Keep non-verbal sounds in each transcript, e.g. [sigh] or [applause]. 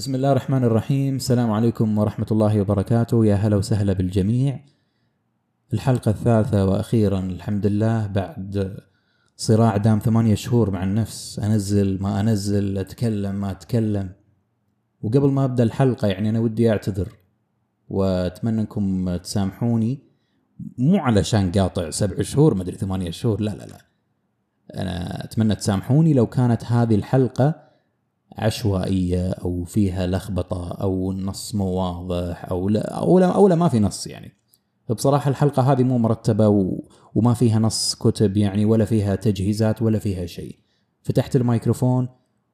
بسم الله الرحمن الرحيم السلام عليكم ورحمة الله وبركاته يا هلا وسهلا بالجميع الحلقة الثالثة وأخيرا الحمد لله بعد صراع دام ثمانية شهور مع النفس أنزل ما أنزل أتكلم ما أتكلم وقبل ما أبدأ الحلقة يعني أنا ودي أعتذر وأتمنى أنكم تسامحوني مو علشان قاطع سبع شهور مدري ثمانية شهور لا لا لا أنا أتمنى تسامحوني لو كانت هذه الحلقة عشوائية أو فيها لخبطة أو النص مو واضح أو لا أو لا, أو لا ما في نص يعني بصراحه الحلقة هذه مو مرتبة و... وما فيها نص كتب يعني ولا فيها تجهيزات ولا فيها شيء فتحت الميكروفون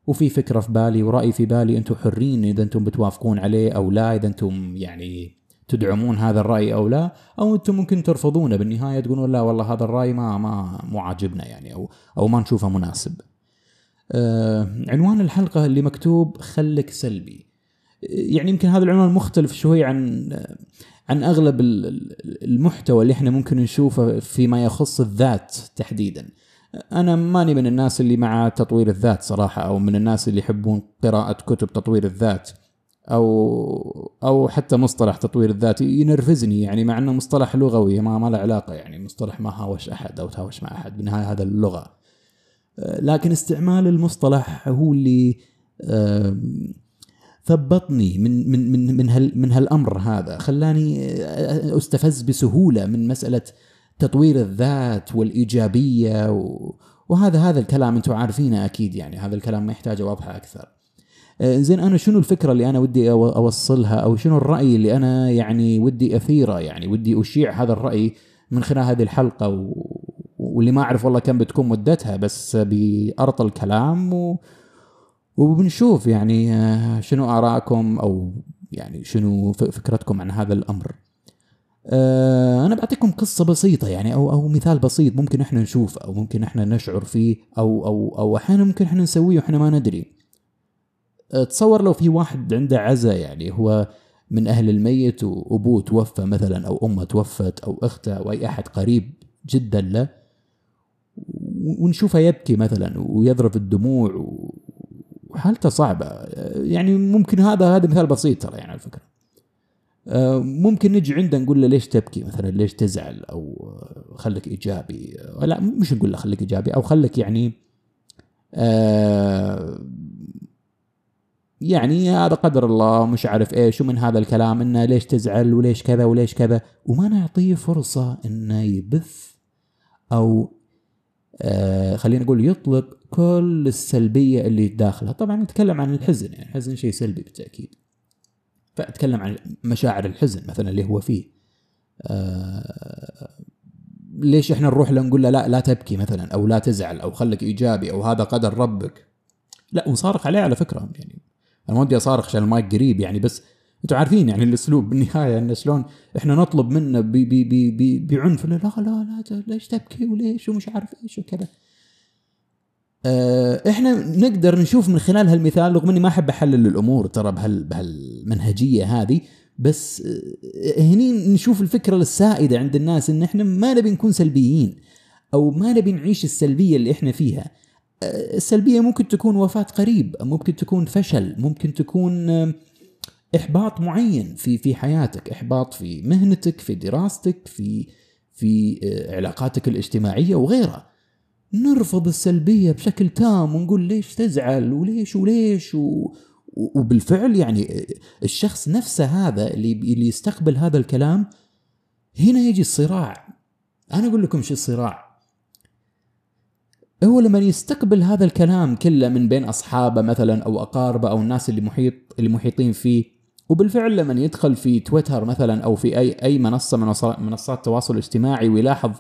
وفي فكرة في بالي ورأي في بالي أنتم حرين إذا أنتم بتوافقون عليه أو لا إذا أنتم يعني تدعمون هذا الرأي أو لا أو أنتم ممكن ترفضونه بالنهاية تقولون لا والله هذا الرأي ما ما مو عاجبنا يعني أو أو ما نشوفه مناسب. آه عنوان الحلقة اللي مكتوب خلك سلبي. يعني يمكن هذا العنوان مختلف شوي عن عن أغلب المحتوى اللي إحنا ممكن نشوفه فيما يخص الذات تحديدا. أنا ماني من الناس اللي مع تطوير الذات صراحة أو من الناس اللي يحبون قراءة كتب تطوير الذات أو أو حتى مصطلح تطوير الذات. ينرفزني يعني مع إنه مصطلح لغوي ما ما له علاقة يعني مصطلح ما هاوش أحد أو تهاوش مع أحد بالنهايه هذا اللغة. لكن استعمال المصطلح هو اللي ثبطني من من من من هال من هالأمر هذا. خلاني أستفز بسهولة من مسألة تطوير الذات والإيجابية وهذا هذا الكلام أنتم عارفينه أكيد يعني. هذا الكلام ما يحتاج أوضحه أكثر. زين أنا شنو الفكرة اللي أنا ودي أوصلها؟ أو شنو الرأي اللي أنا يعني ودي أثيره يعني؟ ودي أشيع هذا الرأي من خلال هذه الحلقة واللي ما أعرف والله كم بتكون مدتها بس بارط الكلام و... وبنشوف يعني آه، شنو ارائكم أو يعني شنو فكرتكم عن هذا الأمر. آه، أنا بعطيكم قصة بسيطة يعني أو أو مثال بسيط ممكن إحنا نشوفه أو ممكن إحنا نشعر فيه أو أو أو أحيانا ممكن إحنا نسويه وإحنا ما ندري. آه، تصور لو في واحد عنده عزا يعني هو من أهل الميت وأبوه توفى مثلا أو أمه توفت أو أخته أو أي أحد قريب جدا له ونشوفه يبكي مثلا ويذرف الدموع وحالته صعبة. يعني ممكن هذا هذا مثال بسيط ترى يعني على فكرة. آه، ممكن نجي عنده نقول له ليش تبكي مثلا؟ ليش تزعل؟ أو خليك إيجابي. لا مش نقول له خليك إيجابي أو خليك يعني آه يعني هذا قدر الله ومش عارف إيش ومن هذا الكلام إنه ليش تزعل وليش كذا وليش كذا. وما نعطيه فرصة إنه يبث أو آه خلينا نقول يطلق كل السلبية اللي داخلها. طبعا نتكلم عن الحزن يعني الحزن شيء سلبي بالتأكيد. فأتكلم عن مشاعر الحزن مثلا اللي هو فيه. آه ليش إحنا نروح له نقول له لا لا تبكي مثلا أو لا تزعل أو خليك إيجابي أو هذا قدر ربك. لا ونصارخ عليه على فكرة يعني أنا ما ودي أصارخ عشان المايك قريب يعني بس أنتم عارفين يعني الاسلوب بالنهاية انه شلون إحنا نطلب منه بي بي بي بي بعنف لا لا لا ليش تبكي وليش ومش عارف إيش وكذا. آه إحنا نقدر نشوف من خلال هالمثال رغم اني ما احب احلل الأمور ترى بهال بهالمنهجية هذه بس آه هني نشوف الفكرة السائدة عند الناس ان إحنا ما نبي نكون سلبيين أو ما نبي نعيش السلبية اللي إحنا فيها. آه السلبية ممكن تكون وفاة قريب ممكن تكون فشل ممكن تكون إحباط معين في في حياتك إحباط في مهنتك في دراستك في في آه، علاقاتك الاجتماعية وغيرها. نرفض السلبية بشكل تام ونقول ليش تزعل وليش وليش و... وبالفعل يعني آه، الشخص نفسه هذا اللي اللي يستقبل هذا الكلام هنا يجي الصراع. أنا أقول لكم شو الصراع. هو لما يستقبل هذا الكلام كله من بين أصحابه مثلا أو أقاربه أو الناس اللي محيط اللي محيطين فيه وبالفعل لما يدخل في تويتر مثلا أو في اي أي منصة من منصات التواصل الاجتماعي ويلاحظ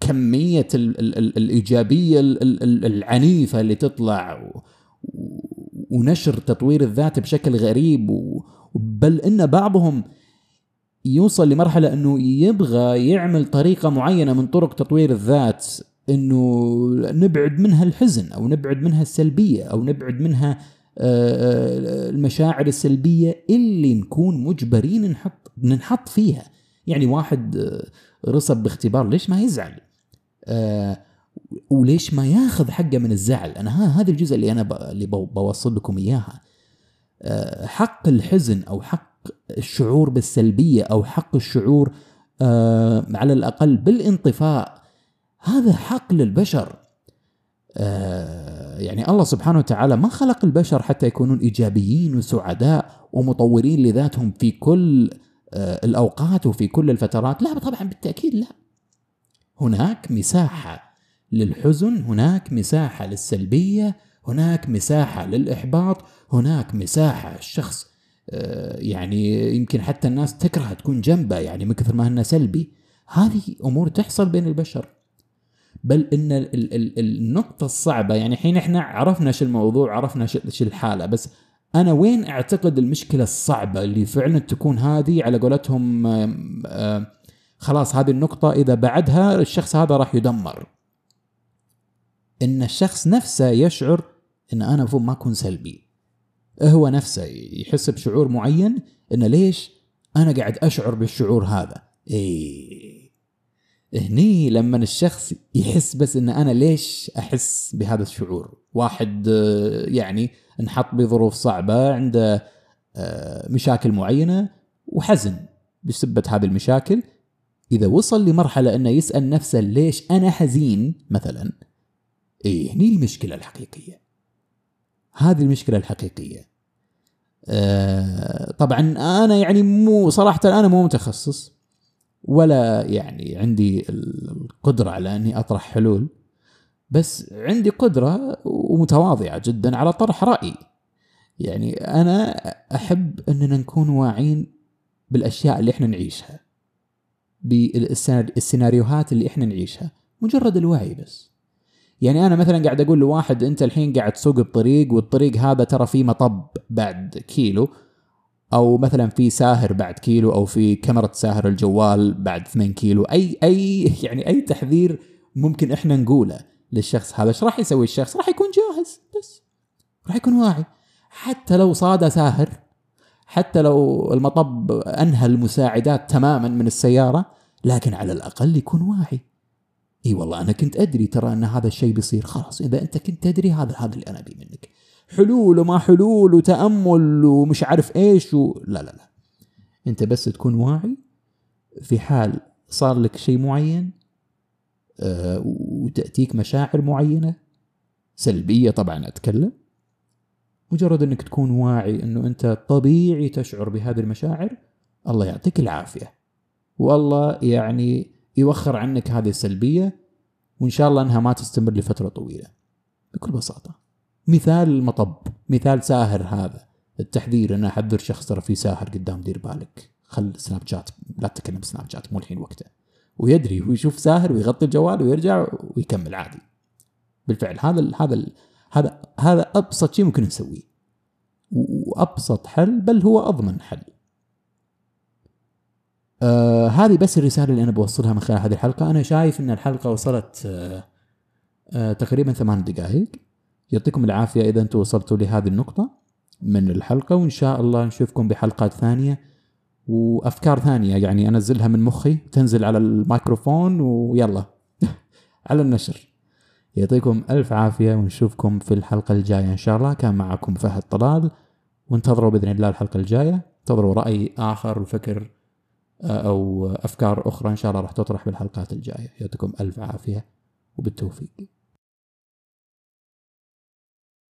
كمية ال ال ال الإيجابية ال ال العنيفة اللي تطلع ونشر تطوير الذات بشكل غريب بل إن بعضهم يوصل لمرحلة إنه يبغى يعمل طريقة معينة من طرق تطوير الذات إنه نبعد منها الحزن أو نبعد منها السلبية أو نبعد منها المشاعر السلبية اللي نكون مجبرين نحط ننحط فيها. يعني واحد آه، رصب باختبار ليش ما يزعل؟ وليش ما ياخذ حقه من الزعل؟ أنا ها هذا الجزء اللي أنا اللي بوصل لكم إياها. آه، حق الحزن أو حق الشعور بالسلبية أو حق الشعور آه، على الأقل بالانطفاء هذا حق للبشر. آه، يعني الله سبحانه وتعالى ما خلق البشر حتى يكونون إيجابيين وسعداء ومطورين لذاتهم في كل الأوقات وفي كل الفترات. لا طبعا بالتأكيد لا. هناك مساحة للحزن هناك مساحة للسلبية هناك مساحة للإحباط هناك مساحة الشخص آه، يعني يمكن حتى الناس تكره تكون جنبه يعني من كثر ما أنه سلبي. هذه أمور تحصل بين البشر. بل إن النقطة الصعبة يعني الحين إحنا عرفنا شو الموضوع عرفنا شو الحالة بس أنا وين أعتقد المشكلة الصعبة اللي فعلا تكون هذه؟ على قولتهم خلاص هذه النقطة إذا بعدها الشخص هذا راح يدمر. إن الشخص نفسه يشعر إن أنا المفروض ما أكون سلبي. هو نفسه يحس بشعور معين إنه ليش أنا قاعد أشعر بالشعور هذا؟ إيه. هني لما الشخص يحس بس إن أنا ليش أحس بهذا الشعور؟ واحد آه، يعني انحط بظروف صعبة عنده آه، مشاكل معينة وحزن بسبه هذه المشاكل. إذا وصل لمرحلة إنه يسأل نفسه ليش أنا حزين مثلا إيه هني المشكلة الحقيقية. هذه المشكلة الحقيقية. آه طبعا أنا يعني مو صراحة أنا مو متخصص. ولا يعني عندي القدرة على إني أطرح حلول بس عندي قدرة ومتواضعة جدا على طرح راي يعني أنا أحب إننا نكون واعين بالأشياء اللي إحنا نعيشها بالسيناريوهات اللي إحنا نعيشها مجرد الوعي بس. يعني أنا مثلا قاعد أقول لواحد أنت الحين قاعد تسوق بطريق والطريق هذا ترى فيه مطب بعد كيلو أو مثلا في ساهر بعد كيلو أو في كاميرا ساهر الجوال بعد 2 كيلو. أي أي [laughs] يعني أي تحذير ممكن إحنا نقوله للشخص هذا. إيش راح يسوي الشخص؟ راح يكون جاهز بس. راح يكون واعي. حتى لو صاد ساهر حتى لو المطب أنهى المساعدات تماما من السيارة لكن على الأقل يكون واعي. إي والله أنا كنت أدري ترى أن هذا الشيء بيصير. خلاص إذا أنت كنت تدري هذا هذا اللي أنا أبي منك. حلول وما حلول وتأمل ومش عارف إيش و... لا لا لا. أنت بس تكون واعي في حال صار لك شيء معين آه وتأتيك مشاعر معينة سلبية طبعا أتكلم. مجرد إنك تكون واعي إنه أنت طبيعي تشعر بهذه المشاعر الله يعطيك العافية. والله يعني يوخر عنك هذه السلبية وإن شاء الله إنها ما تستمر لفترة طويلة. بكل بساطة. مثال المطب مثال ساهر هذا. التحذير أنا أحذر شخص ترى في ساهر قدام دير بالك. خل سناب شات لا تتكلم سناب شات مو الحين وقته. ويدري ويشوف ساهر ويغطي الجوال ويرجع ويكمل عادي. بالفعل هذا ال هذا ال هذا هذا أبسط شيء ممكن نسويه. وأبسط حل بل هو أضمن حل. آه هذه بس الرسالة اللي أنا بوصلها من خلال هذه الحلقة. أنا شايف إن الحلقة وصلت آه آه تقريبا ثمان دقائق. يعطيكم العافية إذا أنتم وصلتوا لهذه النقطة من الحلقة وإن شاء الله نشوفكم بحلقات ثانية وأفكار ثانية. يعني أنزلها من مخي تنزل على الميكروفون ويلا [laughs] على النشر. يعطيكم ألف عافية ونشوفكم في الحلقة الجاية إن شاء الله. كان معكم فهد طلال. وانتظروا بإذن الله الحلقة الجاية. انتظروا رأي آخر وفكر أو أفكار أخرى إن شاء الله راح تطرح بالحلقات الجاية. يعطيكم ألف عافية وبالتوفيق.